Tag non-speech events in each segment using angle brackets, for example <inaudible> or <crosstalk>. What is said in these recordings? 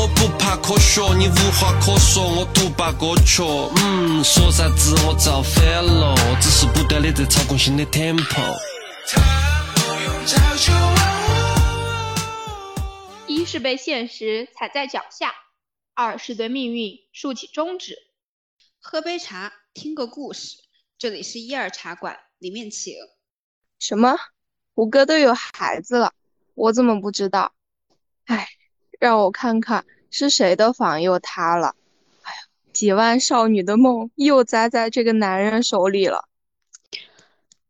我不怕科学，你无话可说，我独霸歌曲。嗯，说啥子我造反了，只是不断的在操控新的 tempo。一是被现实踩在脚下，二是对命运竖起中指。喝杯茶，听个故事。这里是一二茶馆，里面请。什么？胡歌都有孩子了，我怎么不知道？哎，让我看看是谁的房又塌了。哎呀，几万少女的梦又栽在这个男人手里了。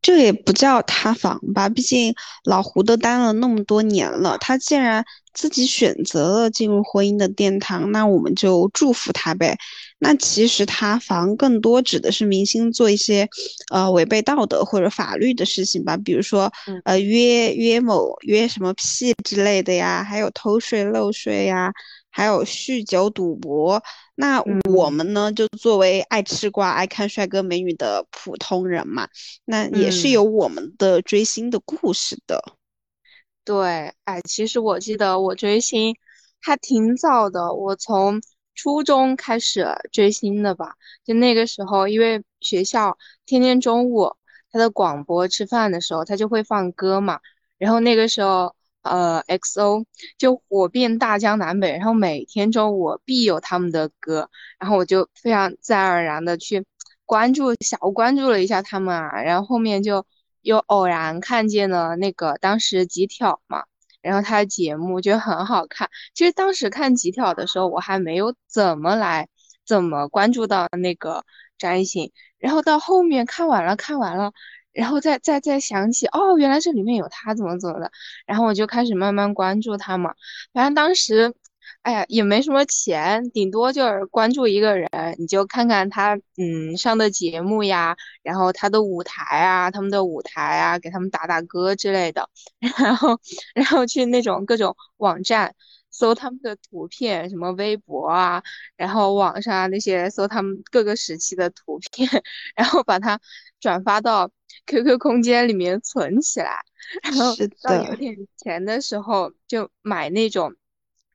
这也不叫塌房吧？毕竟老胡都单了那么多年了，他既然自己选择了进入婚姻的殿堂，那我们就祝福他呗。那其实塌房更多指的是明星做一些呃违背道德或者法律的事情吧，比如说呃约约某约什么屁之类的呀，还有偷税漏税呀。还有酗酒赌博，那我们呢？就作为爱吃瓜、爱看帅哥美女的普通人嘛，那也是有我们的追星的故事的。对，哎，其实我记得我追星还挺早的，我从初中开始追星的吧。就那个时候，因为学校天天中午他的广播吃饭的时候，他就会放歌嘛，然后那个时候。呃，XO 就火遍大江南北，然后每天中午必有他们的歌，然后我就非常自然而然的去关注，小关注了一下他们啊，然后后面就又偶然看见了那个当时极挑嘛，然后他的节目就很好看。其实当时看极挑的时候，我还没有怎么来怎么关注到那个张艺兴，然后到后面看完了，看完了。然后再再再想起，哦，原来这里面有他，怎么怎么的，然后我就开始慢慢关注他嘛。反正当时，哎呀，也没什么钱，顶多就是关注一个人，你就看看他，嗯，上的节目呀，然后他的舞台啊，他们的舞台啊，给他们打打歌之类的。<laughs> 然后，然后去那种各种网站搜他们的图片，什么微博啊，然后网上那些搜他们各个时期的图片，<laughs> 然后把它转发到。QQ 空间里面存起来，然后到有点钱的时候就买那种。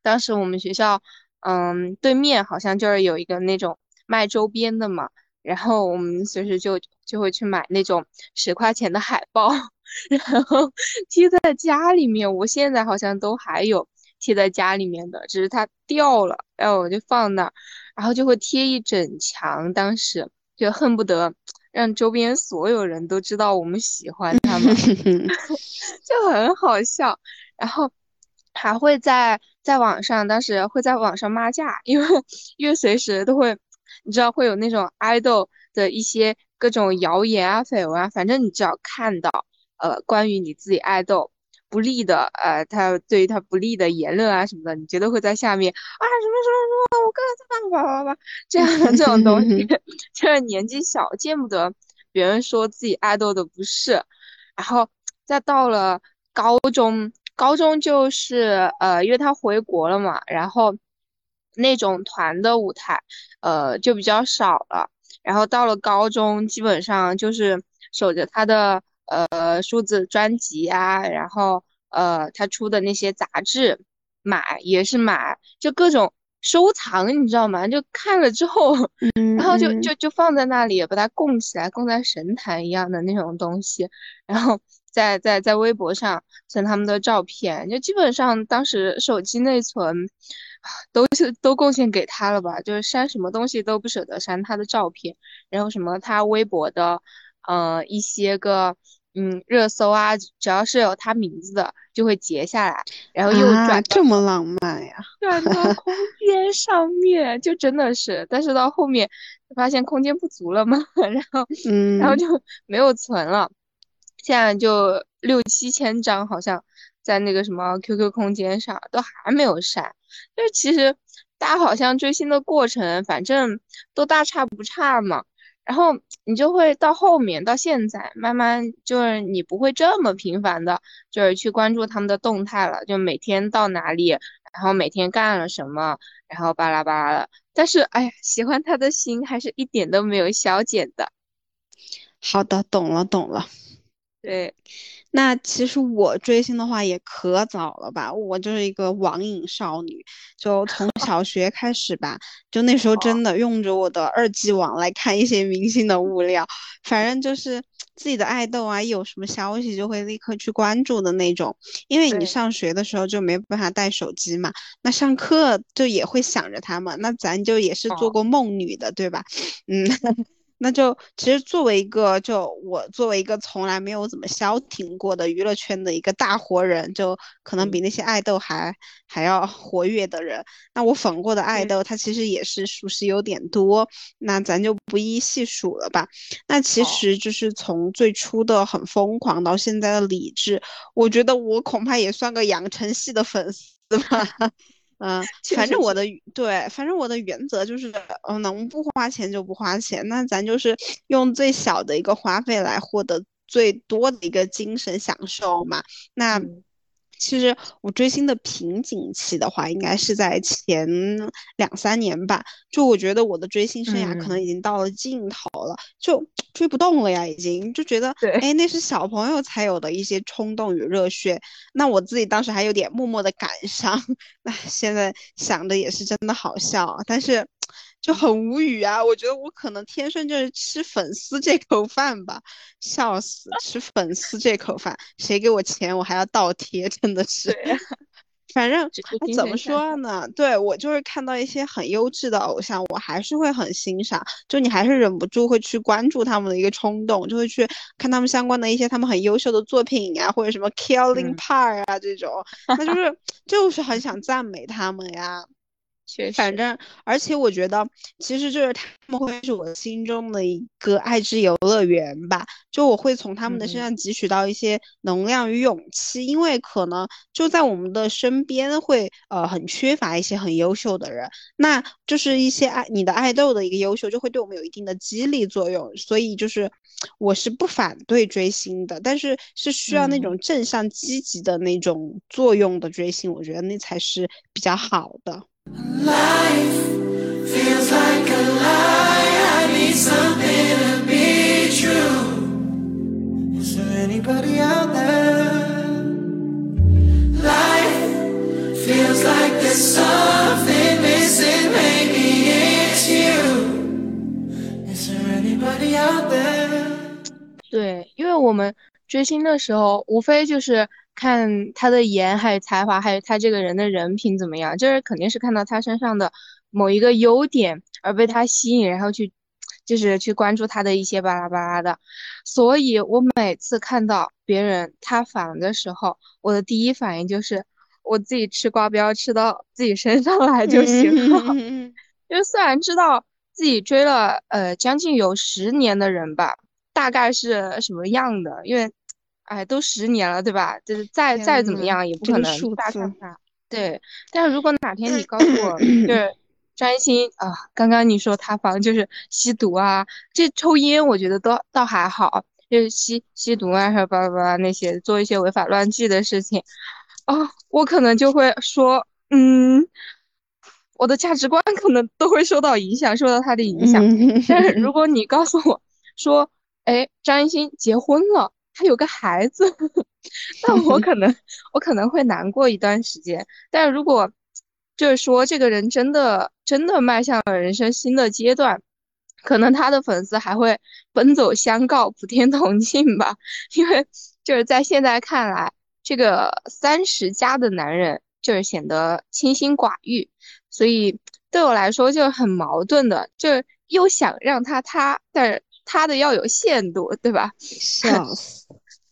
当时我们学校，嗯，对面好像就是有一个那种卖周边的嘛，然后我们随时就就会去买那种十块钱的海报，<laughs> 然后 <laughs> 贴在家里面。我现在好像都还有贴在家里面的，只是它掉了，然后我就放那儿，然后就会贴一整墙。当时就恨不得。让周边所有人都知道我们喜欢 <laughs> 他们，<laughs> 就很好笑。然后还会在在网上，当时会在网上骂架，因为因为随时都会，你知道会有那种爱豆的一些各种谣言啊、绯闻啊，反正你只要看到呃关于你自己爱豆。不利的，呃，他对于他不利的言论啊什么的，你绝对会在下面啊什么什么什么，我跟他叭叭叭这样的这种东西，<laughs> 就是年纪小见不得别人说自己爱豆的不是，然后再到了高中，高中就是呃，因为他回国了嘛，然后那种团的舞台，呃，就比较少了，然后到了高中，基本上就是守着他的。呃，数字专辑啊，然后呃，他出的那些杂志，买也是买，就各种收藏，你知道吗？就看了之后，<laughs> 然后就就就放在那里，把它供起来，供在神坛一样的那种东西，然后在在在微博上存他们的照片，就基本上当时手机内存都是都贡献给他了吧，就是删什么东西都不舍得删他的照片，然后什么他微博的，呃，一些个。嗯，热搜啊，只要是有他名字的，就会截下来，然后又转这么浪漫呀，转到 <laughs> 空间上面，就真的是，但是到后面发现空间不足了嘛，<laughs> 然后，嗯，然后就没有存了，现在就六七千张，好像在那个什么 QQ 空间上都还没有删，就其实大家好像追星的过程，反正都大差不差嘛。然后你就会到后面，到现在慢慢就是你不会这么频繁的，就是去关注他们的动态了，就每天到哪里，然后每天干了什么，然后巴拉巴拉的。但是哎呀，喜欢他的心还是一点都没有消减的。好的，懂了懂了。对，那其实我追星的话也可早了吧，我就是一个网瘾少女，就从 <laughs> 小学开始吧，就那时候真的用着我的二 G 网来看一些明星的物料，反正就是自己的爱豆啊，一有什么消息就会立刻去关注的那种。因为你上学的时候就没办法带手机嘛，那上课就也会想着他们，那咱就也是做哦过梦女的，对吧？<laughs> 嗯。那就其实作为一个，就我作为一个从来没有怎么消停过的娱乐圈的一个大活人，就可能比那些爱豆还还要活跃的人，那我粉过的爱嗯。豆，他其实也是属实有点多，那咱就不一一细数了吧。那其哦实就是从最初的很疯狂到现在的理智，我觉得我恐怕也算个养成系的粉丝吧。嗯，反正我的对，反正我的原则就是，嗯，能不花钱就不花钱，那咱就是用最小的一个花费来获得最多的一个精神享受嘛。那嗯其实我追星的瓶颈期的话，应该是在前两三年吧。就我觉得我的追星生涯可能嗯已经到了尽头了，就 <tsk> 追不动了呀，已经就觉得，对哎，那是小朋友才有的一些冲动与热血。那我自己当时还有点默默的感伤，那现在想的也是真的好笑啊，但是就很无语啊。我觉得我可能天生就是吃粉丝这口饭吧，笑死，吃粉丝这口饭，谁给我钱我还要倒贴，真的是。对反正怎么说呢？对，我就是看到一些很优质的偶像，我还是会很欣赏，就你还是忍不住会去关注他们的一个冲动，就会去看他们相关的一些他们很优秀的作品呀，或者什么 Killing 嗯 Par 啊这种，那就是就是很想赞美他们呀。确实，反正，而且我觉得，其实就是他们会是我心中的一个爱之游乐园吧。就我会从他们的身嗯上汲取到一些能量与勇气，因为可能就在我们的身边会呃很缺乏一些很优秀的人，那就是一些爱你的爱豆的一个优秀，就会对我们有一定的激励作用。所以就是我是不反对追星的，但是是需要那嗯种正向积极的那种作用的追星，我觉得那才是比较好的。Life feels like a lie. I need something to be true. Is there anybody out there? Life feels like there's something missing. Maybe it's you. Is there anybody out there? 对，因为我们追星的时候，无非就是 看他的颜，还有才华，还有他这个人的人品怎么样，就是肯定是看到他身上的某一个优点而被他吸引，然后去就是去关注他的一些巴拉巴拉的。所以我每次看到别人塌房的时候，我的第一反应就是我自己吃瓜不要吃到自己身上来就行了。<laughs> 嗯就虽然知道自己追了呃将近有十年的人吧，大概是什么样的，因为，哎，都十年了，对吧？就是再再怎么样也不可能大看他。对，但是如果哪天你告诉我，就是占星啊，刚刚你说塌房就是吸毒啊，这抽烟我觉得都倒还好，就是吸吸毒啊，还有巴拉巴拉那些做一些违法乱纪的事情，啊，我可能就会说，嗯。我的价值观可能都会受到影响，受到他的影响。但是如果你告诉我说，哎，张艺兴结婚了，他有个孩子，<laughs> 那我可能 <laughs> 我可能会难过一段时间。但如果就是说这个人真的真的迈向了人生新的阶段，可能他的粉丝还会奔走相告、普天同庆吧。因为就是在现在看来，这个三十加的男人就是显得清心寡欲。所以对我来说就很矛盾的，就是又想让他塌，但是塌的要有限度，对吧？笑死。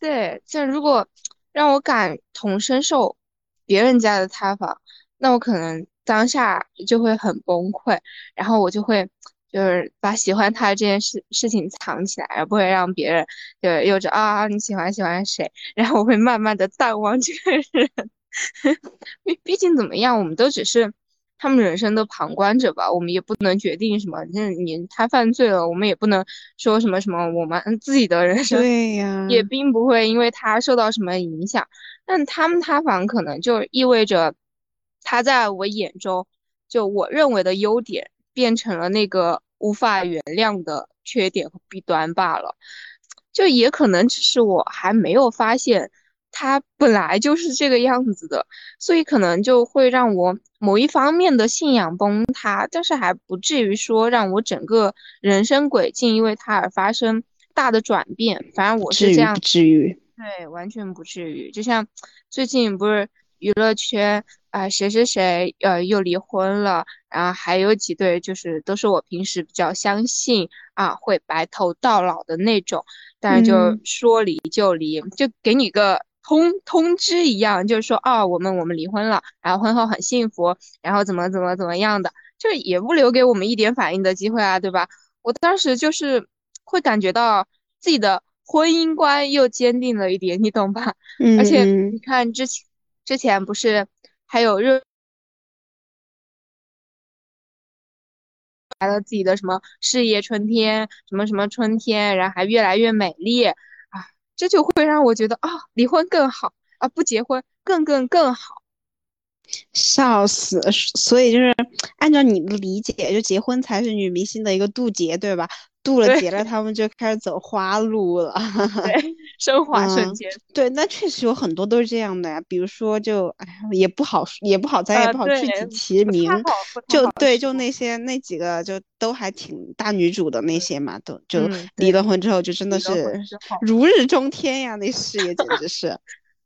对，就如果让我感同身受别人家的塌房，那我可能当下就会很崩溃，然后我就会就是把喜欢他这件事事情藏起来，而不会让别人就是有着啊你喜欢喜欢谁，然后我会慢慢的淡忘这个人，<laughs> 毕毕竟怎么样，我们都只是。他们人生的旁观者吧，我们也不能决定什么。那你他犯罪了，我们也不能说什么什么。我们 <laughs> 自己的人生对呀，也并不会因为他受到什么影响。但他们塌房可能就意味着他在我眼中，就我认为的优点变成了那个无法原谅的缺点和弊端罢了。就也可能只是我还没有发现他本来就是这个样子的，所以可能就会让我某一方面的信仰崩塌，但是还不至于说让我整个人生轨迹因为他而发生大的转变。反正我是这样不至于？对，完全不至于。就像最近不是娱乐圈啊、谁谁谁呃又离婚了，然后还有几对就是都是我平时比较相信啊会白头到老的那种，但是就嗯说离就离，就给你个通通知一样，就是说啊我们我们离婚了，然后婚后很幸福，然后怎么怎么怎么样的，就也不留给我们一点反应的机会啊，对吧？我当时就是会感觉到自己的婚姻观又坚定了一点，你懂吧？嗯而且嗯你看之前之前不是还有热来了自己的什么事业春天，什么什么春天，然后还越来越美丽啊，这就会让我觉得啊，离婚更好啊，不结婚更更更好。笑死！所以就是按照你的理解，就结婚才是女明星的一个渡劫，对吧？渡了劫了，他们就开始走花路了。对，<laughs> 升华瞬嗯。对，那确实有很多都是这样的呀。比如说就，也不好，也不好，咱也呃不好具体提名。就对，就那些那几个就都还挺大女主的那些嘛，都就嗯离了婚之后，就真的是如日中天呀，那事业简直是。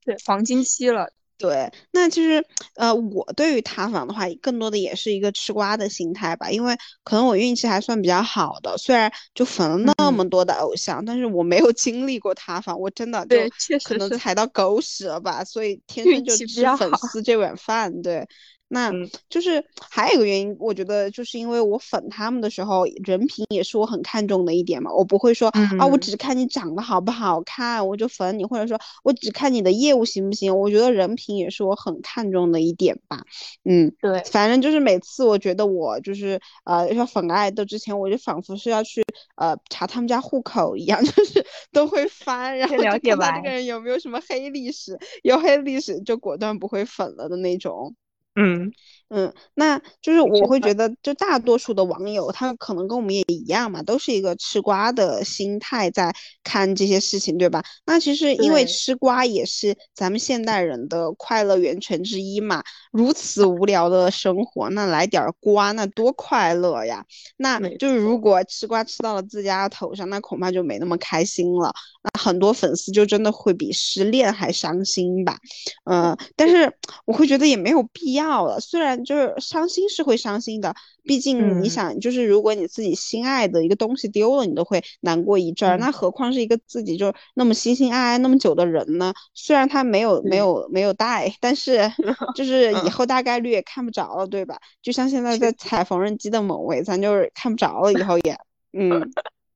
对黄金期了。对，那其实呃，我对于塌房的话，更多的也是一个吃瓜的心态吧，因为可能我运气还算比较好的，虽然就粉了那嗯么多的偶像，但是我没有经历过塌房，我真的就可能踩到狗屎了吧，所以天运生就吃粉丝这碗饭，对。那嗯就是还有一个原因，我觉得就是因为我粉他们的时候，人品也是我很看重的一点嘛。我不会说啊，我嗯只看你长得好不好看，我就粉你，或者说我只看你的业务行不行。我觉得人品也是我很看重的一点吧。嗯，对，反正就是每次我觉得我就是呃要粉爱豆之前，我就仿佛是要去呃查他们家户口一样，<laughs> 就是都会翻，然后了解就看他这个人有没有什么黑历史，有黑历史就果断不会粉了的那种。嗯嗯，那就是我会觉得，就大多数的网友，他可能跟我们也一样嘛，都是一个吃瓜的心态在看这些事情，对吧？那其实因为吃瓜也是咱们现代人的快乐源泉之一嘛，如此无聊的生活，那来点儿瓜，那多快乐呀！那就是如果吃瓜吃到了自家头上，那恐怕就没那么开心了。那很多粉丝就真的会比失恋还伤心吧。嗯，但是我会觉得也没有必要了。虽然就是伤心是会伤心的，毕竟你嗯想，就是如果你自己心爱的一个东西丢了，你都会难过一阵儿，嗯那何况是一个自己就那么心心爱爱那么久的人呢？虽然他没有没有没有带，但是 <laughs> 就是以嗯后大概率也看不着了，对吧？就像现在在踩缝纫机的某位，咱就是看不着了，以后也，嗯。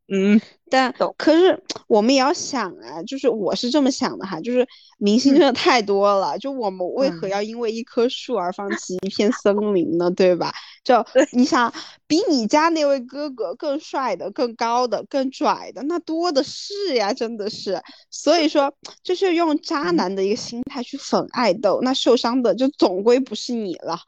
嗯但可是我们也要想啊，就是我是这么想的哈，就是明星嗯真的太多了，就我们为何嗯要因为一棵树而放弃一片森林呢？对吧？就你想，比你家那位哥哥更帅的、更高的、更拽的，那多的是呀，真的是。所以说，就是用渣嗯男的一个心态去粉爱豆，那受伤的就总归不是你了。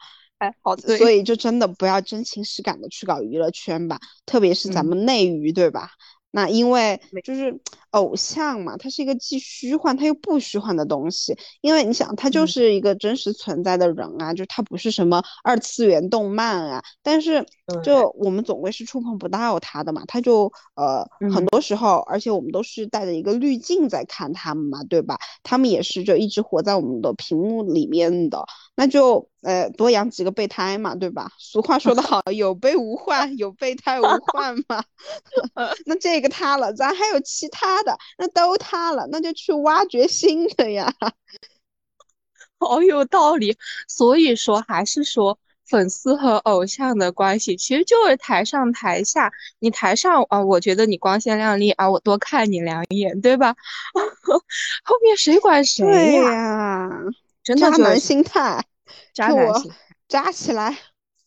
哎，好对，所以就真的不要真情实感的去搞娱乐圈吧，特别是咱嗯们内娱，对吧？那因为就是偶像嘛，它是一个既虚幻它又不虚幻的东西。因为你想，他就嗯是一个真实存在的人啊，就他不是什么二次元动漫啊。但是就我们总归是触碰不到他的嘛，他就呃很嗯多时候，而且我们都是带着一个滤镜在看他们嘛，对吧？他们也是就一直活在我们的屏幕里面的，那就呃多养几个备胎嘛，对吧？俗话说得好，有备无患，有备胎无患嘛。<laughs> 那这个塌了，咱还有其他的，那都塌了，那就去挖掘新的呀。<laughs> 好有道理。所以说，还是说粉丝和偶像的关系，其实就是台上台下。你台上啊，我觉得你光鲜亮丽啊，我多看你两眼，对吧？<laughs> 后面谁管谁对呀？渣男的就是心态，渣男心态。扎起来。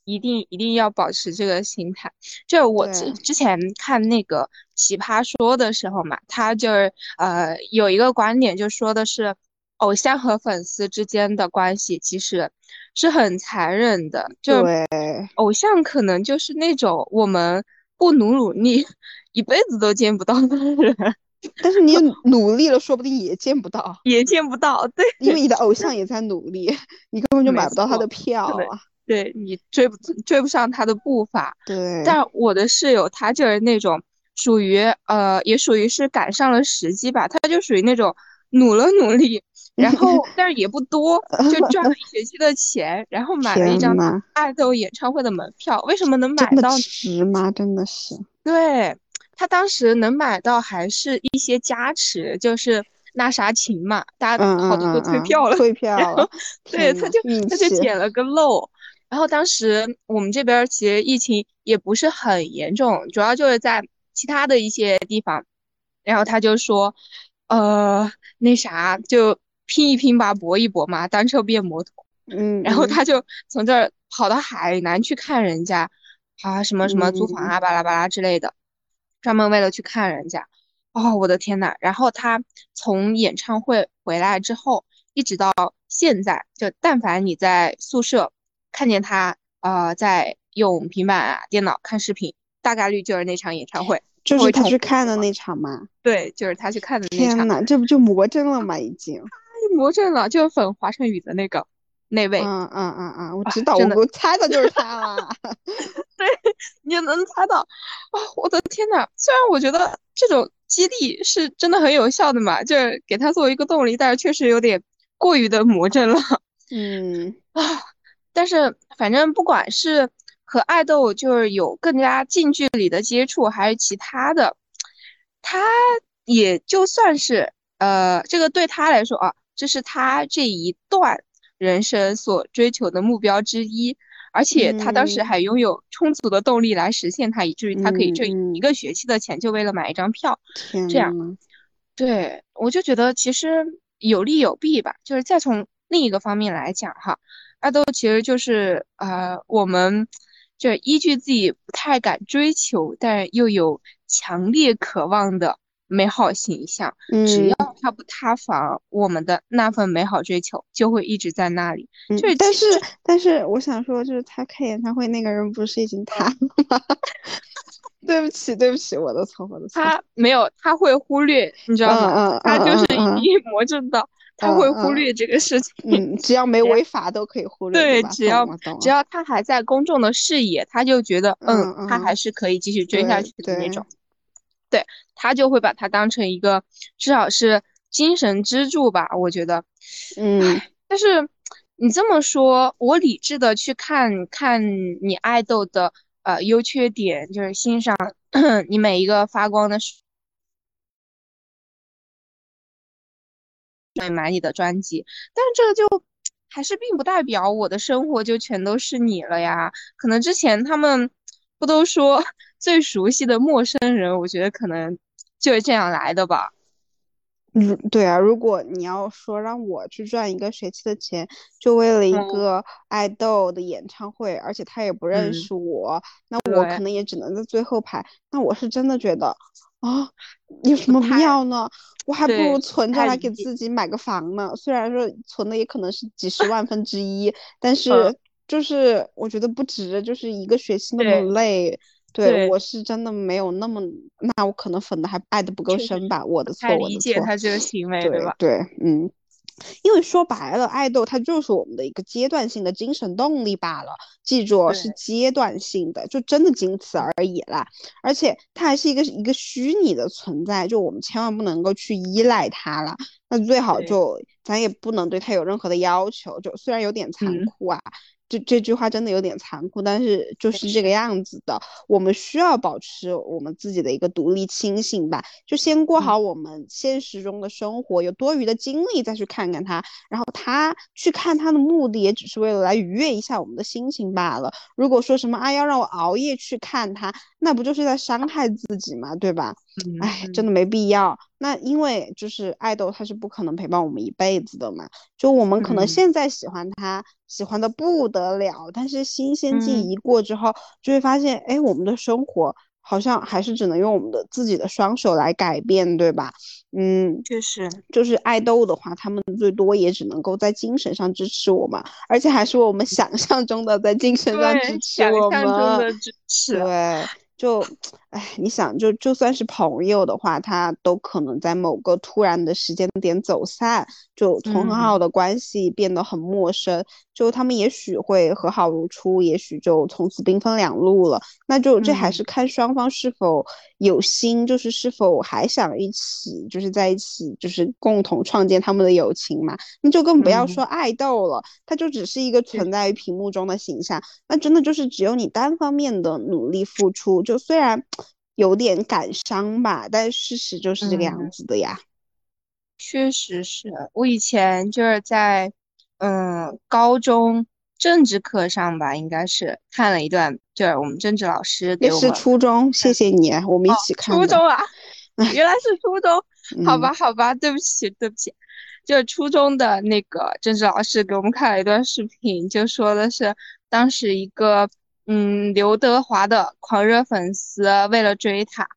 一定一定要保持这个心态。就我之之前看那个《奇葩说》的时候嘛，他就是呃有一个观点，就说的是偶像和粉丝之间的关系其实是很残忍的。就对，偶像可能就是那种我们不努努力，一辈子都见不到的人。<laughs> 但是你努力了，说不定也见不到，也见不到。对，因为你的偶像也在努力，你根本就买不到他的票啊。对你追不追不上他的步伐。对。但我的室友他就是那种属于呃，也属于是赶上了时机吧，他就属于那种努了努力，然后 <laughs> 但是也不多，就赚了一学期的钱，然后买了一张爱豆演唱会的门票。为什么能买到？值吗？真的是。对。他当时能买到还是一些加持，就是那啥琴嘛，大家好多都退票了，退票 <laughs> 了。对，他就他就捡了个漏。然后当时我们这边其实疫情也不是很严重，主要就是在其他的一些地方。然后他就说，呃，那啥就拼一拼吧，搏一搏嘛，单车变摩托。嗯。然后他就从这儿跑到海南去看人家，啊，什么什么租房啊，巴拉巴拉之类的。专门为了去看人家，哦，我的天呐！然后他从演唱会回来之后，一直到现在，就但凡你在宿舍看见他，呃，在用平板啊、电脑看视频，大概率就是那场演唱会，就是他去看的那场吗？对，就是他去看的那场。天呐，这不就魔怔了吗？已经，<laughs> 魔怔了，就是粉华晨宇的那个。那位，嗯嗯嗯嗯，我知道，我猜的就是他了。<laughs> 对，你能猜到啊！我的天呐，虽然我觉得这种激励是真的很有效的嘛，就是给他作为一个动力，但是确实有点过于的魔怔了。嗯 <laughs> 啊，但是反正不管是和爱豆就是有更加近距离的接触，还是其他的，他也就算是呃，这个对他来说啊，这是他这一段。人生所追求的目标之一，而且他当时还拥有充足的动力来实现它，以至于他可以挣一个学期的钱，就为了买一张票。这样，对我就觉得其实有利有弊吧。就是再从另一个方面来讲哈，爱豆其实就是呃，我们就依据自己不太敢追求，但又有强烈渴望的。美好形象，只要他不塌房，我们的那份美好追求就会一直在那里。就是，但是，但是，我想说，就是他开演唱会那个人不是已经塌了吗？<laughs> 对不起，对不起，我的错，我的错。他没有，他会忽略，你知道吗？他就是一魔怔到，他会忽略这个事情。嗯，只要没违法都可以忽略。对，只要只要他还在公众的视野，他就觉得，嗯，他还是可以继续追下去的那种。对他就会把它当成一个至少是精神支柱吧，我觉得，嗯，但是你这么说，我理智的去看看你爱豆的呃优缺点，就是欣赏 <coughs> 你每一个发光的，买你的专辑，但是这个就还是并不代表我的生活就全都是你了呀，可能之前他们不都说。<laughs> 最熟悉的陌生人，我觉得可能就是这样来的吧。如对啊，如果你要说让我去赚一个学期的钱，就为了一个爱豆的演唱会，而且他也不认识我，那我可能也只能在最后排。那我是真的觉得啊，有什么必要呢？我还不如存着来给自己买个房呢。虽然说存的也可能是几十万分之一，但是就是我觉得不值，就是一个学期那么累。对，我是真的没有那么，那我可能粉的还爱的不够深吧，我的错，我的错。理解他这个行为，对吧？对，嗯，因为说白了，爱豆它就是我们的一个阶段性的精神动力罢了，记住是阶段性的，就真的仅此而已啦。而且它还是一个一个虚拟的存在，就我们千万不能够去依赖它了。那最好就咱也不能对它有任何的要求，就虽然有点残酷啊。这这句话真的有点残酷，但是就是这个样子的。我们需要保持我们自己的一个独立清醒吧，就先过好我们现实中的生活，有多余的精力再去看看他。然后他去看他的目的也只是为了来愉悦一下我们的心情罢了。如果说什么啊要让我熬夜去看他，那不就是在伤害自己嘛，对吧？哎，真的没必要。那因为就是爱豆，他是不可能陪伴我们一辈子的嘛。就我们可能现在喜欢他，喜欢的不得了，但是新鲜劲一过之后，就会发现，哎，我们的生活好像还是只能用我们的自己的双手来改变，对吧？嗯，确实，就是爱豆的话，他们最多也只能够在精神上支持我们，而且还是我们想象中的在精神上支持我们。想象中的支持。对。就，哎，你想，就就算是朋友的话，他都可能在某个突然的时间点走散，就从很好的关系变得很陌生。就他们也许会和好如初，也许就从此兵分两路了。那就这还是看双方是否有心，就是是否还想一起，就是在一起，就是共同创建他们的友情嘛。那就更不要说爱豆了，他就只是一个存在于屏幕中的形象。那真的就是只有你单方面的努力付出。就虽然有点感伤吧，但事实就是这个样子的呀。确实是我以前就是在嗯高中政治课上吧，应该是看了一段，就是我们政治老师给我们。是初中，谢谢你，我们一起看。初中啊，<laughs> 原来是初中，<laughs> 好吧，好吧，对不起，对不起，就是初中的那个政治老师给我们看了一段视频，就说的是当时一个。嗯，刘德华的狂热粉丝为了追他，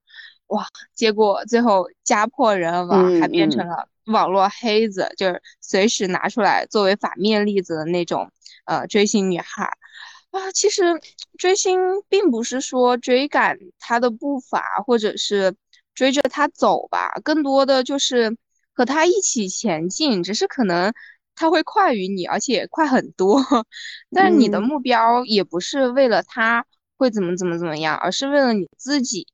哇，结果最后家破人亡，还变成了网络黑子，就是随时拿出来作为反面例子的那种呃追星女孩啊。其实追星并不是说追赶他的步伐，或者是追着他走吧，更多的就是和他一起前进，只是可能。他会快于你，而且快很多，<laughs> 但是你的目标也不是为了他会怎么怎么怎么样，而是为了你自己，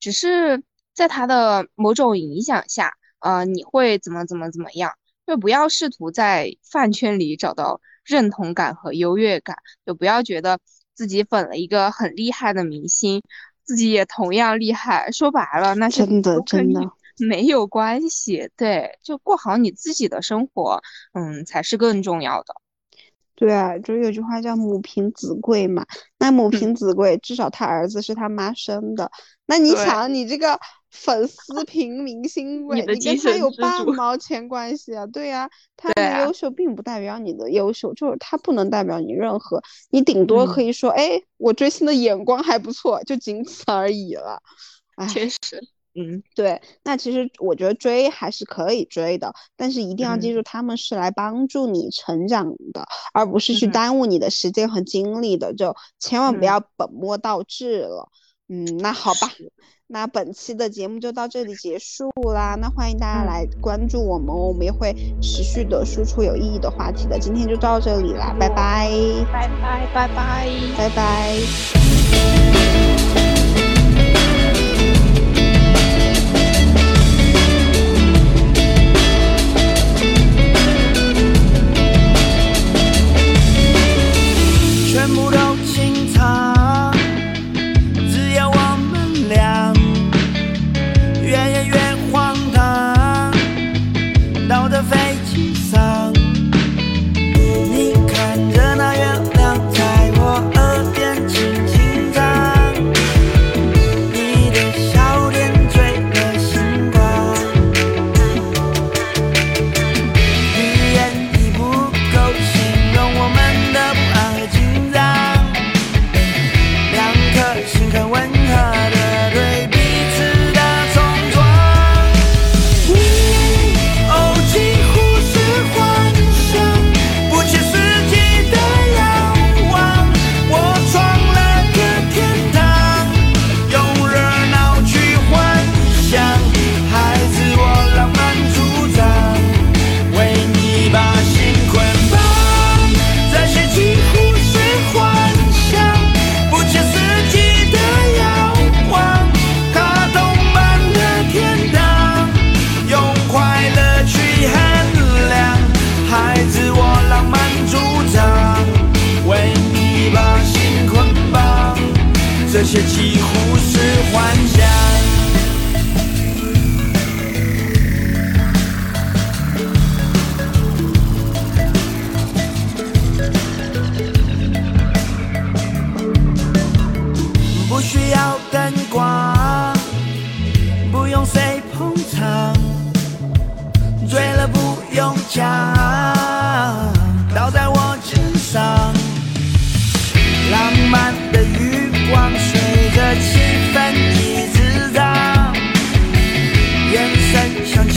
只是在他的某种影响下，呃，你会怎么怎么怎么样，就不要试图在饭圈里找到认同感和优越感，就不要觉得自己粉了一个很厉害的明星，自己也同样厉害，说白了那是真的真的。<laughs> 没有关系，对，就过好你自己的生活，嗯，才是更重要的。对啊，就有句话叫母凭子贵嘛。那母凭子贵，至少他儿子是他妈生的。那你想，你这个粉丝凭明星贵，你跟他有半毛钱关系啊？对呀，他的优秀并不代表你的优秀，就是他不能代表你任何，你顶多可以说，哎，我追星的眼光还不错，就仅此而已了。确实。嗯，对，那其实我觉得追还是可以追的，但是一定要记住，他们是来帮助你成长的，而不是去耽误你的时间和精力的，就千万不要本末倒置了。嗯，那好吧，那本期的节目就到这里结束啦。那欢迎大家来关注我们，我们也会持续的输出有意义的话题的。今天就到这里啦，拜拜，拜拜，拜拜，拜拜。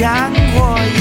让我